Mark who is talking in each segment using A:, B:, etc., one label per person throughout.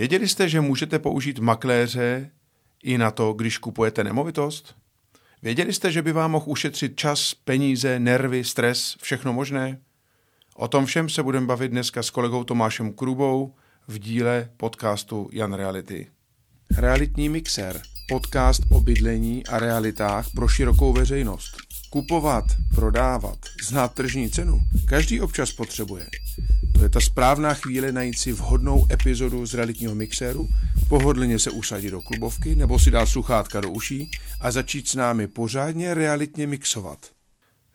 A: Věděli jste, že můžete použít makléře i na to, když kupujete nemovitost? Věděli jste, že by vám mohl ušetřit čas, peníze, nervy, stres, všechno možné? O tom všem se budeme bavit dneska s kolegou Tomášem Krubou v díle podcastu Jan Reality. Realitní mixer, podcast o bydlení a realitách pro širokou veřejnost. Kupovat, prodávat, znát tržní cenu, každý občas potřebuje. To je ta správná chvíle najít si vhodnou epizodu z realitního mixéru, pohodlně se usadit do klubovky nebo si dát sluchátka do uší a začít s námi pořádně realitně mixovat.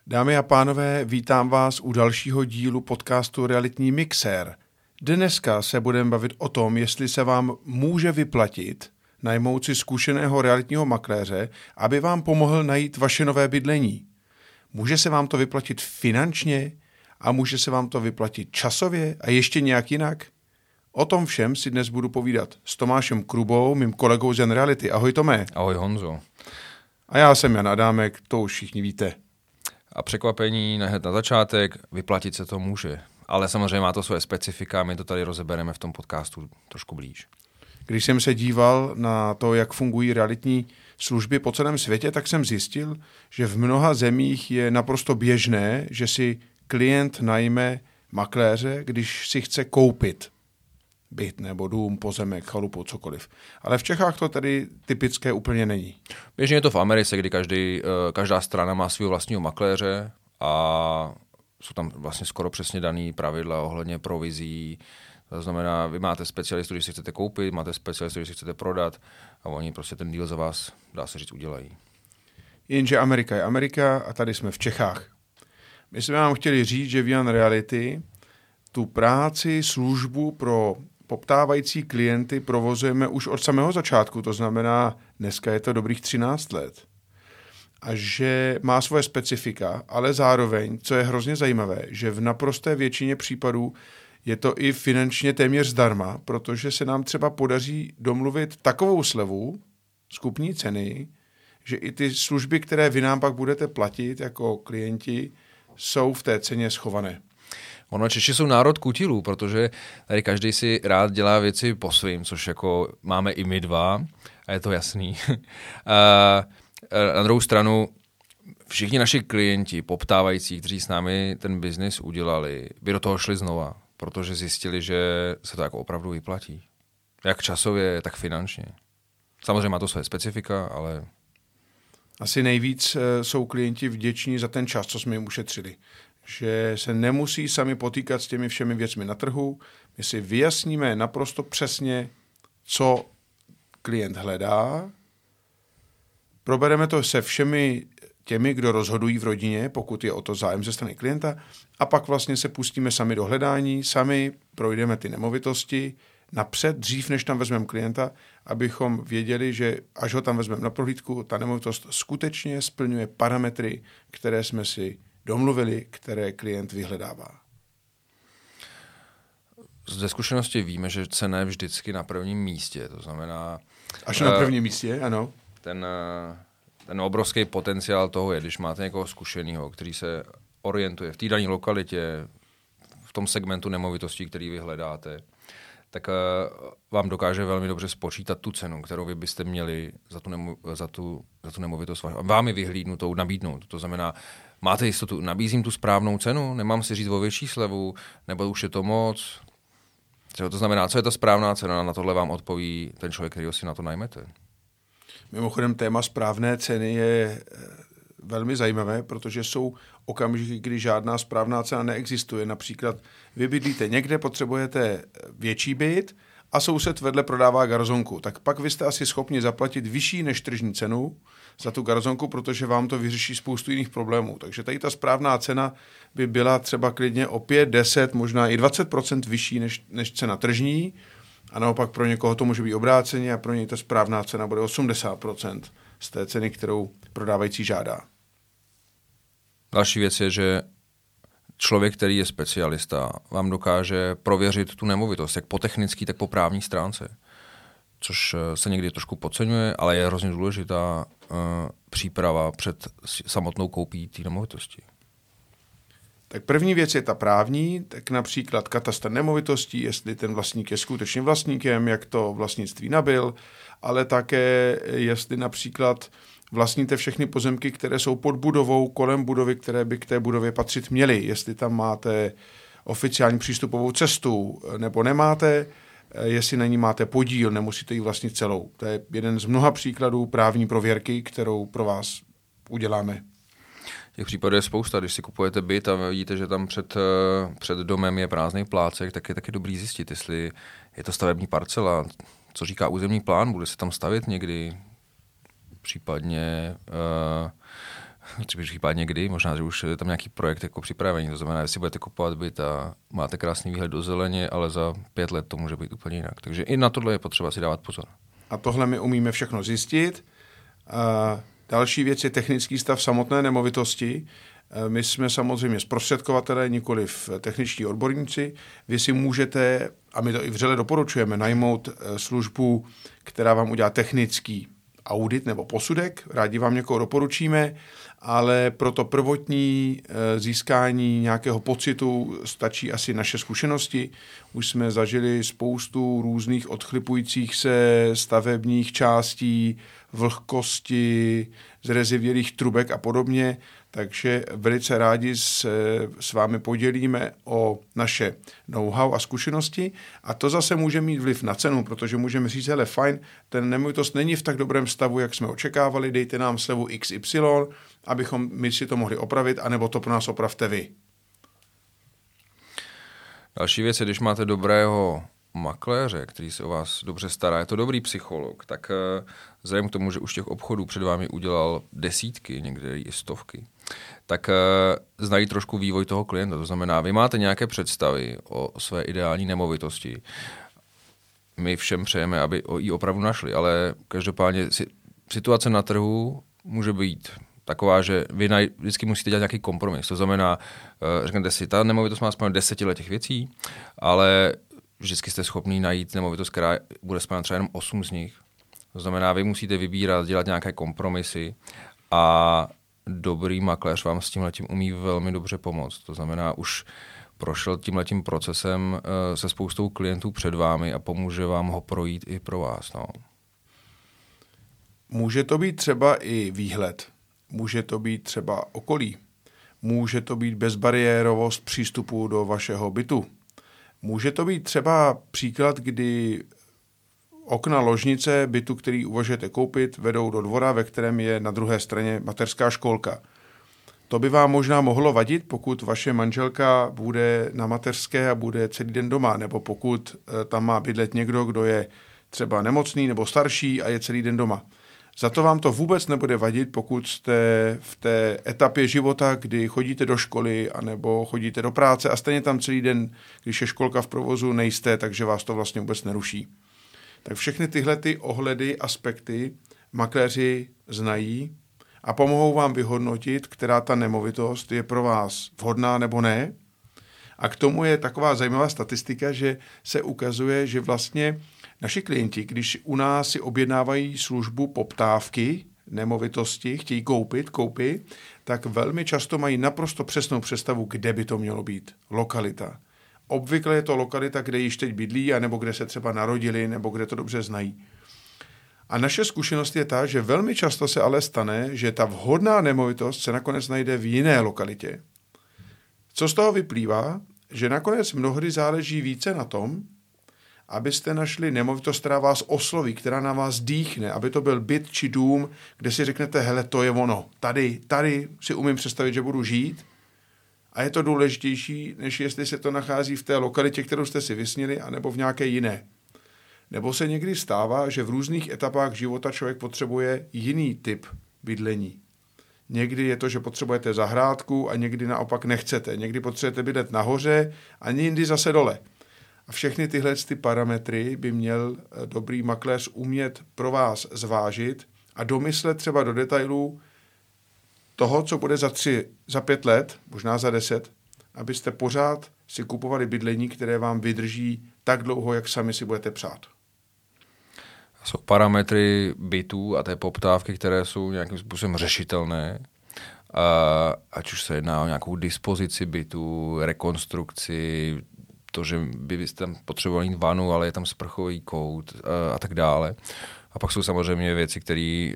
A: Dámy a pánové, vítám vás u dalšího dílu podcastu Realitní mixér. Dneska se budeme bavit o tom, jestli se vám může vyplatit najmout si zkušeného realitního makléře, aby vám pomohl najít vaše nové bydlení. Může se vám to vyplatit finančně, a může se vám to vyplatit časově a ještě nějak jinak? O tom všem si dnes budu povídat s Tomášem Krubou, mým kolegou z Reality. Ahoj Tomé.
B: Ahoj Honzo.
A: A já jsem Jan Adámek, to už všichni víte.
B: A překvapení hned na začátek, vyplatit se to může. Ale samozřejmě má to své specifika, my to tady rozebereme v tom podcastu trošku blíž.
A: Když jsem se díval na to, jak fungují realitní služby po celém světě, tak jsem zjistil, že v mnoha zemích je naprosto běžné, že si klient najme makléře, když si chce koupit byt nebo dům, pozemek, chalupu, cokoliv. Ale v Čechách to tedy typické úplně není.
B: Běžně je to v Americe, kdy každý, eh, každá strana má svého vlastního makléře a jsou tam vlastně skoro přesně daný pravidla ohledně provizí. To znamená, vy máte specialistu, když si chcete koupit, máte specialistu, když si chcete prodat a oni prostě ten deal za vás, dá se říct, udělají.
A: Jenže Amerika je Amerika a tady jsme v Čechách. My jsme vám chtěli říct, že v Reality tu práci, službu pro poptávající klienty provozujeme už od samého začátku, to znamená, dneska je to dobrých 13 let. A že má svoje specifika, ale zároveň, co je hrozně zajímavé, že v naprosté většině případů je to i finančně téměř zdarma, protože se nám třeba podaří domluvit takovou slevu skupní ceny, že i ty služby, které vy nám pak budete platit jako klienti, jsou v té ceně schované.
B: Ono, Češi jsou národ kutilů, protože tady každý si rád dělá věci po svým, což jako máme i my dva a je to jasný. a na druhou stranu, všichni naši klienti, poptávající, kteří s námi ten biznis udělali, by do toho šli znova, protože zjistili, že se to jako opravdu vyplatí. Jak časově, tak finančně. Samozřejmě má to své specifika, ale
A: asi nejvíc eh, jsou klienti vděční za ten čas, co jsme jim ušetřili. Že se nemusí sami potýkat s těmi všemi věcmi na trhu. My si vyjasníme naprosto přesně, co klient hledá. Probereme to se všemi těmi, kdo rozhodují v rodině, pokud je o to zájem ze strany klienta, a pak vlastně se pustíme sami do hledání, sami projdeme ty nemovitosti, napřed, dřív než tam vezmeme klienta, abychom věděli, že až ho tam vezmeme na prohlídku, ta nemovitost skutečně splňuje parametry, které jsme si domluvili, které klient vyhledává.
B: Ze zkušenosti víme, že cena je vždycky na prvním místě, to znamená...
A: Až na eh, prvním místě, ano.
B: Ten, eh, ten obrovský potenciál toho je, když máte někoho zkušeného, který se orientuje v té dané lokalitě, v tom segmentu nemovitostí, který vy hledáte, tak uh, vám dokáže velmi dobře spočítat tu cenu, kterou vy byste měli za tu, nemo, za tu, za tu nemovitost vám ji vyhlídnutou nabídnout. To znamená, máte jistotu, nabízím tu správnou cenu, nemám si říct o větší slevu, nebo už je to moc. To znamená, co je ta správná cena, na tohle vám odpoví ten člověk, který si na to najmete.
A: Mimochodem téma správné ceny je eh, velmi zajímavé, protože jsou okamžiky, kdy žádná správná cena neexistuje. Například vy bydlíte někde, potřebujete větší byt a soused vedle prodává garzonku. Tak pak vy jste asi schopni zaplatit vyšší než tržní cenu za tu garzonku, protože vám to vyřeší spoustu jiných problémů. Takže tady ta správná cena by byla třeba klidně o 5, 10, možná i 20% vyšší než, než cena tržní. A naopak pro někoho to může být obráceně a pro něj ta správná cena bude 80% z té ceny, kterou prodávající žádá.
B: Další věc je, že člověk, který je specialista, vám dokáže prověřit tu nemovitost, jak po technické, tak po právní stránce. Což eh, se někdy trošku podceňuje, ale je hrozně důležitá uh, příprava před samotnou koupí té nemovitosti.
A: Tak první věc je ta právní, tak například katastr nemovitostí, jestli ten vlastník je skutečně vlastníkem, jak to vlastnictví nabil, ale také jestli například vlastníte všechny pozemky, které jsou pod budovou, kolem budovy, které by k té budově patřit měly. Jestli tam máte oficiální přístupovou cestu nebo nemáte, jestli na ní máte podíl, nemusíte ji vlastnit celou. To je jeden z mnoha příkladů právní prověrky, kterou pro vás uděláme.
B: Těch případů je spousta. Když si kupujete byt a vidíte, že tam před, eh, před domem je prázdný plácek, tak je taky dobrý zjistit, jestli je to stavební parcela, co říká územní plán, bude se tam stavit někdy, případně uh, případně kdy, možná, že už je tam nějaký projekt jako připravený, to znamená, jestli budete kupovat byt a máte krásný výhled do zeleně, ale za pět let to může být úplně jinak. Takže i na tohle je potřeba si dávat pozor.
A: A tohle my umíme všechno zjistit. Uh, další věc je technický stav samotné nemovitosti. Uh, my jsme samozřejmě zprostředkovatelé, nikoli techničtí odborníci. Vy si můžete, a my to i vřele doporučujeme, najmout službu, která vám udělá technický audit nebo posudek, rádi vám někoho doporučíme, ale pro to prvotní eh, získání nějakého pocitu stačí asi naše zkušenosti. Už jsme zažili spoustu různých odchlipujících se stavebních částí, vlhkosti, zrezivělých trubek a podobně, takže velice rádi se s vámi podělíme o naše know-how a zkušenosti a to zase může mít vliv na cenu, protože můžeme říct, hele fajn, ten nemovitost není v tak dobrém stavu, jak jsme očekávali, dejte nám slevu XY, abychom my si to mohli opravit, anebo to pro nás opravte vy.
B: Další věc je, když máte dobrého makléře, který se o vás dobře stará, je to dobrý psycholog, tak eh, vzhledem k tomu, že už těch obchodů před vámi udělal desítky, někde i stovky, tak uh, znají trošku vývoj toho klienta. To znamená, vy máte nějaké představy o své ideální nemovitosti. My všem přejeme, aby ji opravdu našli, ale každopádně si, situace na trhu může být taková, že vy naj, vždycky musíte dělat nějaký kompromis. To znamená, uh, řeknete si, ta nemovitost má aspoň desetiletí těch věcí, ale vždycky jste schopný najít nemovitost, která bude splnit třeba jenom 8 z nich. To znamená, vy musíte vybírat, dělat nějaké kompromisy a dobrý makléř vám s tímhletím umí velmi dobře pomoct. To znamená, už prošel tímhletím procesem uh, se spoustou klientů před vámi a pomůže vám ho projít i pro vás. No.
A: Může to být třeba i výhled, může to být třeba okolí, může to být bezbariérovost přístupu do vašeho bytu, může to být třeba příklad, kdy Okna ložnice bytu, který uvažujete koupit, vedou do dvora, ve kterém je na druhé straně mateřská školka. To by vám možná mohlo vadit, pokud vaše manželka bude na mateřské a bude celý den doma, nebo pokud eh, tam má bydlet někdo, kdo je třeba nemocný nebo starší a je celý den doma. Za to vám to vůbec nebude vadit, pokud jste v té etapě života, kdy chodíte do školy anebo chodíte do práce a stejně tam celý den, když je školka v provozu, nejste, takže vás to vlastně vůbec neruší. Tak všechny tyhle ty ohledy, aspekty makléři znají a pomohou vám vyhodnotit, která ta nemovitost je pro vás vhodná nebo ne. A k tomu je taková zajímavá statistika, že se ukazuje, že vlastně naši klienti, když u nás si objednávají službu poptávky, nemovitosti, chtějí koupit, koupit, tak velmi často mají naprosto přesnou představu, kde by to mělo být. Lokalita. Obvykle je to lokalita, kde již teď bydlí, anebo kde se třeba narodili, nebo kde to dobře znají. A naše zkušenost je ta, že velmi často se ale stane, že ta vhodná nemovitost se nakonec najde v jiné lokalitě. Co z toho vyplývá? Že nakonec mnohdy záleží více na tom, abyste našli nemovitost, která vás osloví, která na vás dýchne, aby to byl byt či dům, kde si řeknete, hele, to je ono, tady, tady si umím představit, že budu žít a je to důležitější, než jestli se to nachází v té lokalitě, kterou jste si vysnili, anebo v nějaké jiné. Nebo se někdy stává, že v různých etapách života člověk potřebuje jiný typ bydlení. Někdy je to, že potřebujete zahrádku a někdy naopak nechcete. Někdy potřebujete bydlet nahoře a jindy zase dole. A všechny tyhle ty parametry by měl eh, dobrý makléř umět pro vás zvážit a domyslet třeba do detailů, toho, co bude za tři, za pět let, možná za deset, abyste pořád si kupovali bydlení, které vám vydrží tak dlouho, jak sami si budete přát.
B: Jsou parametry bytů a té poptávky, které jsou nějakým způsobem řešitelné ať už se jedná o nějakou dispozici bytu, rekonstrukci, to, že by byste tam potřebovali mít vanu, ale je tam sprchový kout a, a tak dále. A pak jsou samozřejmě věci, které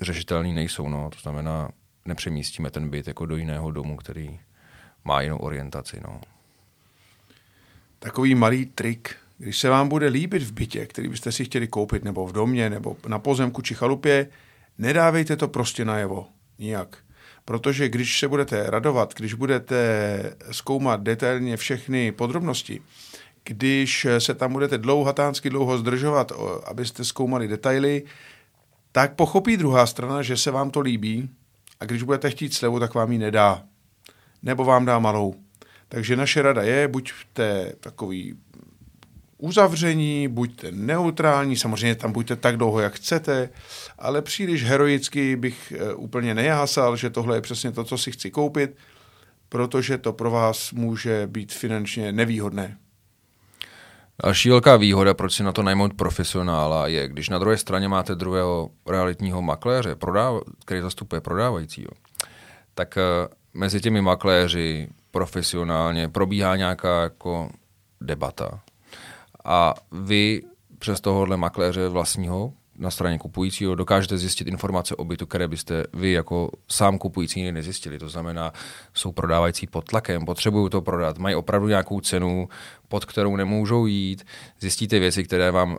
B: řešitelné nejsou. No. To znamená, nepřemístíme ten byt jako do jiného domu, který má jinou orientaci. No.
A: Takový malý trik, když se vám bude líbit v bytě, který byste si chtěli koupit, nebo v domě, nebo na pozemku či chalupě, nedávejte to prostě najevo. Nijak. Protože když se budete radovat, když budete zkoumat detailně všechny podrobnosti, když se tam budete dlouhatánsky dlouho zdržovat, abyste zkoumali detaily, tak pochopí druhá strana, že se vám to líbí a když budete chtít slevu, tak vám ji nedá. Nebo vám dá malou. Takže naše rada je, buďte takový uzavření, buďte neutrální, samozřejmě tam buďte tak dlouho, jak chcete, ale příliš heroicky bych eh, úplně nejásal, že tohle je přesně to, co si chci koupit, protože to pro vás může být finančně nevýhodné.
B: Další velká výhoda, proč si na to najmout profesionála, je, když na druhé straně máte druhého realitního makléře, prodáv, který zastupuje prodávajícího, tak eh, mezi těmi makléři profesionálně probíhá nějaká jako debata. A vy přes tohohle makléře vlastního na straně kupujícího dokážete zjistit informace o bytu, které byste vy jako sám kupující nezjistili. To znamená, jsou prodávající pod tlakem, potřebují to prodat, mají opravdu nějakou cenu, pod kterou nemůžou jít. Zjistíte věci, které vám uh,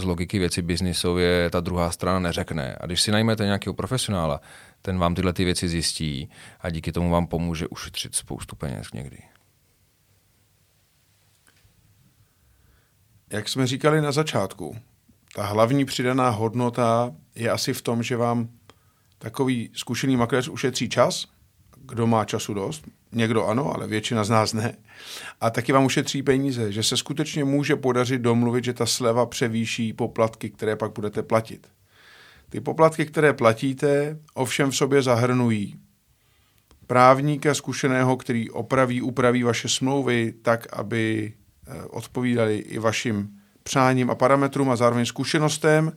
B: z logiky věci biznisově ta druhá strana neřekne. A když si najmete nějakého profesionála, ten vám tyhle ty věci zjistí a díky tomu vám pomůže ušetřit spoustu peněz někdy.
A: Jak jsme říkali na začátku, ta hlavní přidaná hodnota je asi v tom, že vám takový zkušený makléř ušetří čas, kdo má času dost, někdo ano, ale většina z nás ne. A taky vám ušetří peníze, že se skutečně může podařit domluvit, že ta sleva převýší poplatky, které pak budete platit. Ty poplatky, které platíte, ovšem v sobě zahrnují právníka zkušeného, který opraví, upraví vaše smlouvy tak, aby odpovídali i vašim přáním a parametrům a zároveň zkušenostem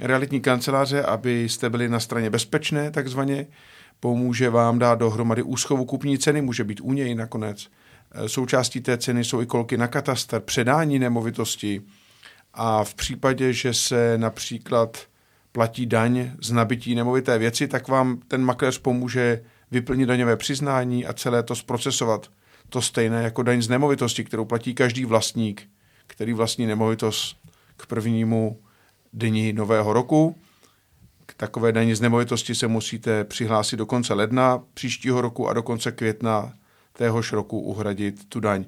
A: realitní kanceláře, abyste byli na straně bezpečné, takzvaně. Pomůže vám dát dohromady úschovu kupní ceny, může být u něj nakonec. Eh, součástí té ceny jsou i kolky na kataster, předání nemovitosti a v případě, že se například platí daň z nabití nemovité věci, tak vám ten makléř pomůže vyplnit daňové přiznání a celé to zprocesovat. To stejné jako daň z nemovitosti, kterou platí každý vlastník který vlastní nemovitost k prvnímu dni nového roku. K takové daní z nemovitosti se musíte přihlásit do konce ledna příštího roku a do konce května téhož roku uhradit tu daň.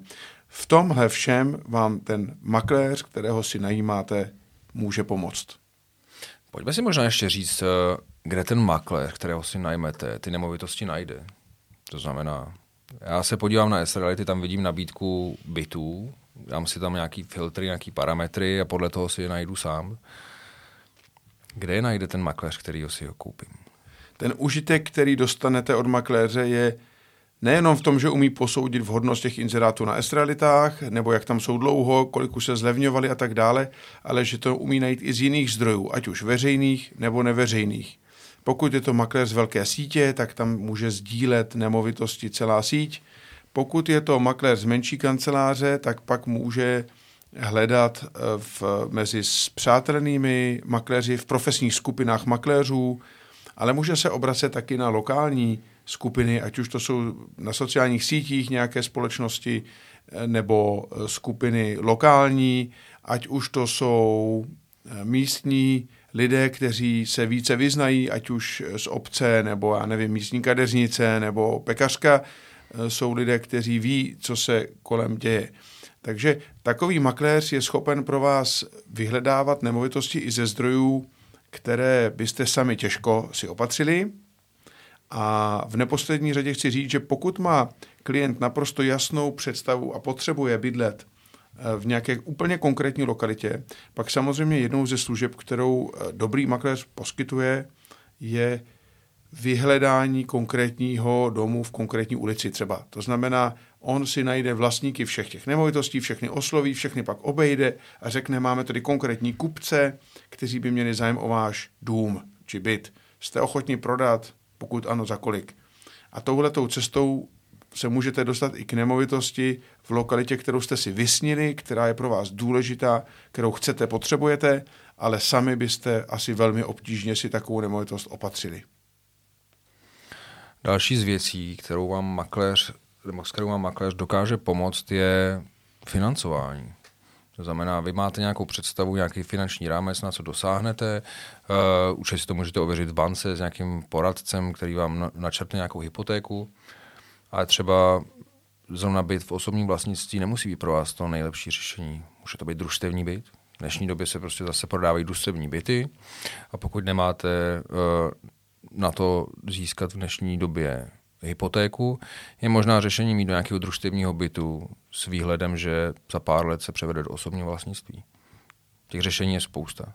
A: V tomhle všem vám ten makléř, kterého si najímáte, může pomoct.
B: Pojďme si možná ještě říct, eh, kde ten makléř, kterého si najmete, ty nemovitosti najde. To znamená, já se podívám na s tam vidím nabídku bytů, dám si tam nějaký filtry, nějaký parametry a podle toho si je najdu sám. Kde je najde ten makléř, který si ho koupím?
A: Ten užitek, který dostanete od makléře, je nejenom v tom, že umí posoudit vhodnost těch inzerátů na estralitách, nebo jak tam jsou dlouho, kolik už se zlevňovali a tak dále, ale že to umí najít i z jiných zdrojů, ať už veřejných nebo neveřejných. Pokud je to makléř z velké sítě, tak tam může sdílet nemovitosti celá síť. Pokud je to makléř z menší kanceláře, tak pak může hledat eh, v, mezi spřátelenými makléři v profesních skupinách makléřů, ale může se obracet taky na lokální skupiny, ať už to jsou na sociálních sítích nějaké společnosti eh, nebo eh, skupiny lokální, ať už to jsou místní lidé, kteří se více vyznají, ať už z obce, nebo já nevím, místní kadeřnice, nebo pekařka, Eh, jsou lidé, kteří ví, co se kolem děje. Takže takový makléř je schopen pro vás vyhledávat nemovitosti i ze zdrojů, které byste sami těžko si opatřili. A v neposlední řadě chci říct, že pokud má klient naprosto jasnou představu a potřebuje bydlet v nějaké úplně konkrétní lokalitě, pak samozřejmě jednou ze služeb, kterou eh, dobrý makléř poskytuje, je vyhledání konkrétního domu v konkrétní ulici třeba. To znamená, on si najde vlastníky všech těch nemovitostí, všechny osloví, všechny pak obejde a řekne, máme tady konkrétní kupce, kteří by měli zájem o váš dům či byt. Jste ochotní prodat Pokud ano, za kolik. A touhletou cestou se můžete dostat i k nemovitosti v lokalitě, kterou jste si vysnili, která je pro vás důležitá, kterou chcete, potřebujete, ale sami byste asi velmi obtížně si takovou nemovitost opatřili.
B: Další z věcí, kterou vám makléř, nebo s kterou vám makléř dokáže pomoct, je financování. To znamená, vy máte nějakou představu, nějaký finanční rámec, na co dosáhnete. Uh, určitě si to můžete ověřit v bance s nějakým poradcem, který vám načrtne nějakou hypotéku. Ale třeba zrovna byt v osobním vlastnictví nemusí být pro vás to nejlepší řešení. Může to být družstevní byt. V dnešní době se prostě zase prodávají družstevní byty a pokud nemáte uh, na to získat v dnešní době hypotéku, je možná řešení mít do nějakého družstevního bytu s výhledem, že za pár let se převede do osobního vlastnictví. Těch řešení je spousta.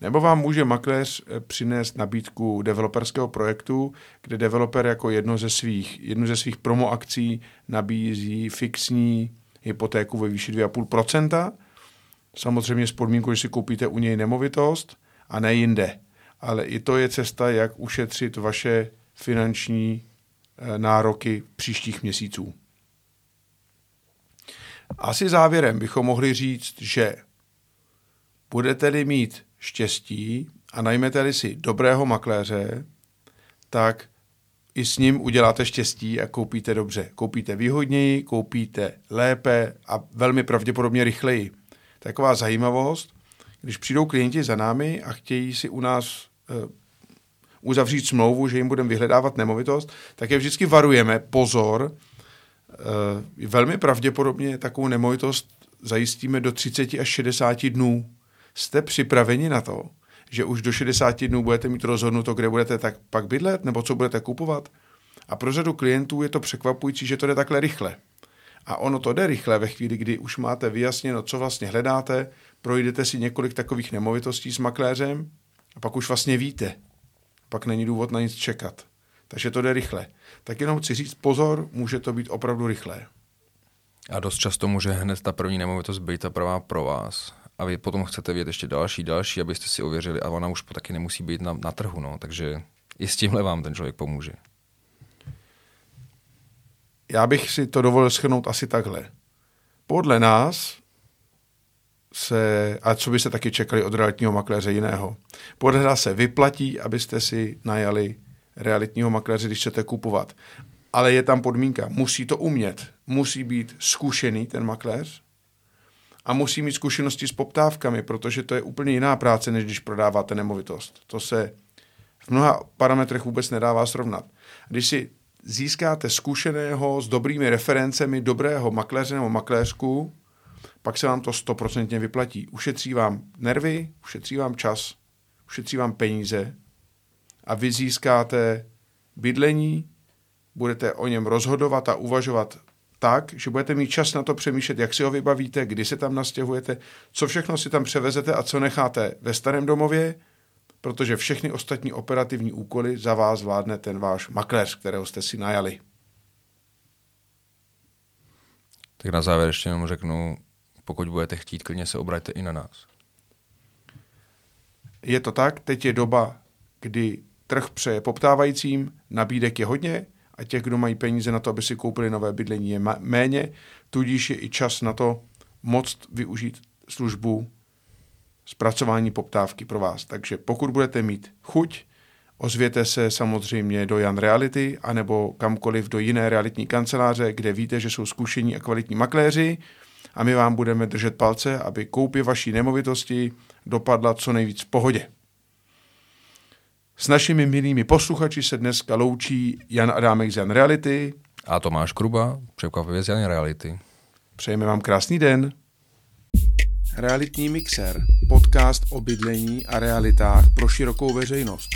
A: Nebo vám může makléř eh, přinést nabídku developerského projektu, kde developer jako jedno ze svých, jednu ze svých promo akcí nabízí fixní hypotéku ve výši 2,5%. Samozřejmě s podmínkou, že si koupíte u něj nemovitost a ne jinde. Ale i to je cesta, jak ušetřit vaše finanční eh, nároky příštích měsíců. Asi závěrem bychom mohli říct, že budete-li mít štěstí a najmete-li si dobrého makléře, tak i s ním uděláte štěstí a koupíte dobře. Koupíte výhodněji, koupíte lépe a velmi pravděpodobně rychleji. Taková zajímavost, když přijdou klienti za námi a chtějí si u nás uh, uzavřít smlouvu, že jim budeme vyhledávat nemovitost, tak je vždycky varujeme, pozor, uh, velmi pravděpodobně takovou nemovitost zajistíme do 30 až 60 dnů jste připraveni na to, že už do 60 dnů budete mít rozhodnuto, kde budete tak pak bydlet, nebo co budete kupovat? A pro řadu klientů je to překvapující, že to jde takhle rychle. A ono to jde rychle ve chvíli, kdy už máte vyjasněno, co vlastně hledáte, projdete si několik takových nemovitostí s makléřem a pak už vlastně víte. Pak není důvod na nic čekat. Takže to jde rychle. Tak jenom chci říct, pozor, může to být opravdu rychlé.
B: A dost často může hned ta první nemovitost být ta pravá pro vás a vy potom chcete vědět ještě další, další, abyste si ověřili a ona už taky nemusí být na, na trhu, no, takže i s tímhle vám ten člověk pomůže.
A: Já bych si to dovolil schrnout asi takhle. Podle nás se, a co byste taky čekali od realitního makléře jiného, podle nás se vyplatí, abyste si najali realitního makléře, když chcete kupovat. Ale je tam podmínka, musí to umět, musí být zkušený ten makléř, a musí mít zkušenosti s poptávkami, protože to je úplně jiná práce, než když prodáváte nemovitost. To se v mnoha parametrech vůbec nedává srovnat. Když si získáte zkušeného s dobrými referencemi dobrého makléře nebo makléřku, pak se vám to stoprocentně vyplatí. Ušetří vám nervy, ušetří vám čas, ušetří vám peníze a vy získáte bydlení, budete o něm rozhodovat a uvažovat tak, že budete mít čas na to přemýšlet, jak si ho vybavíte, kdy se tam nastěhujete, co všechno si tam převezete a co necháte ve starém domově, protože všechny ostatní operativní úkoly za vás zvládne ten váš makléř, kterého jste si najali.
B: Tak na závěr ještě jenom řeknu, pokud budete chtít, klidně se obraťte i na nás.
A: Je to tak, teď je doba, kdy trh přeje poptávajícím, nabídek je hodně, a těch, kdo mají peníze na to, aby si koupili nové bydlení, je méně, tudíž je i čas na to moct využít službu zpracování poptávky pro vás. Takže pokud budete mít chuť, ozvěte se samozřejmě do Jan Reality anebo kamkoliv do jiné realitní kanceláře, kde víte, že jsou zkušení a kvalitní makléři a my vám budeme držet palce, aby koupě vaší nemovitosti dopadla co nejvíc v pohodě. S našimi milými posluchači se dneska loučí Jan Adámek z Jan Reality.
B: A Tomáš Kruba, překvapivě z Jan Reality.
A: Přejeme vám krásný den. Realitní mixer, podcast o bydlení a realitách pro širokou veřejnost.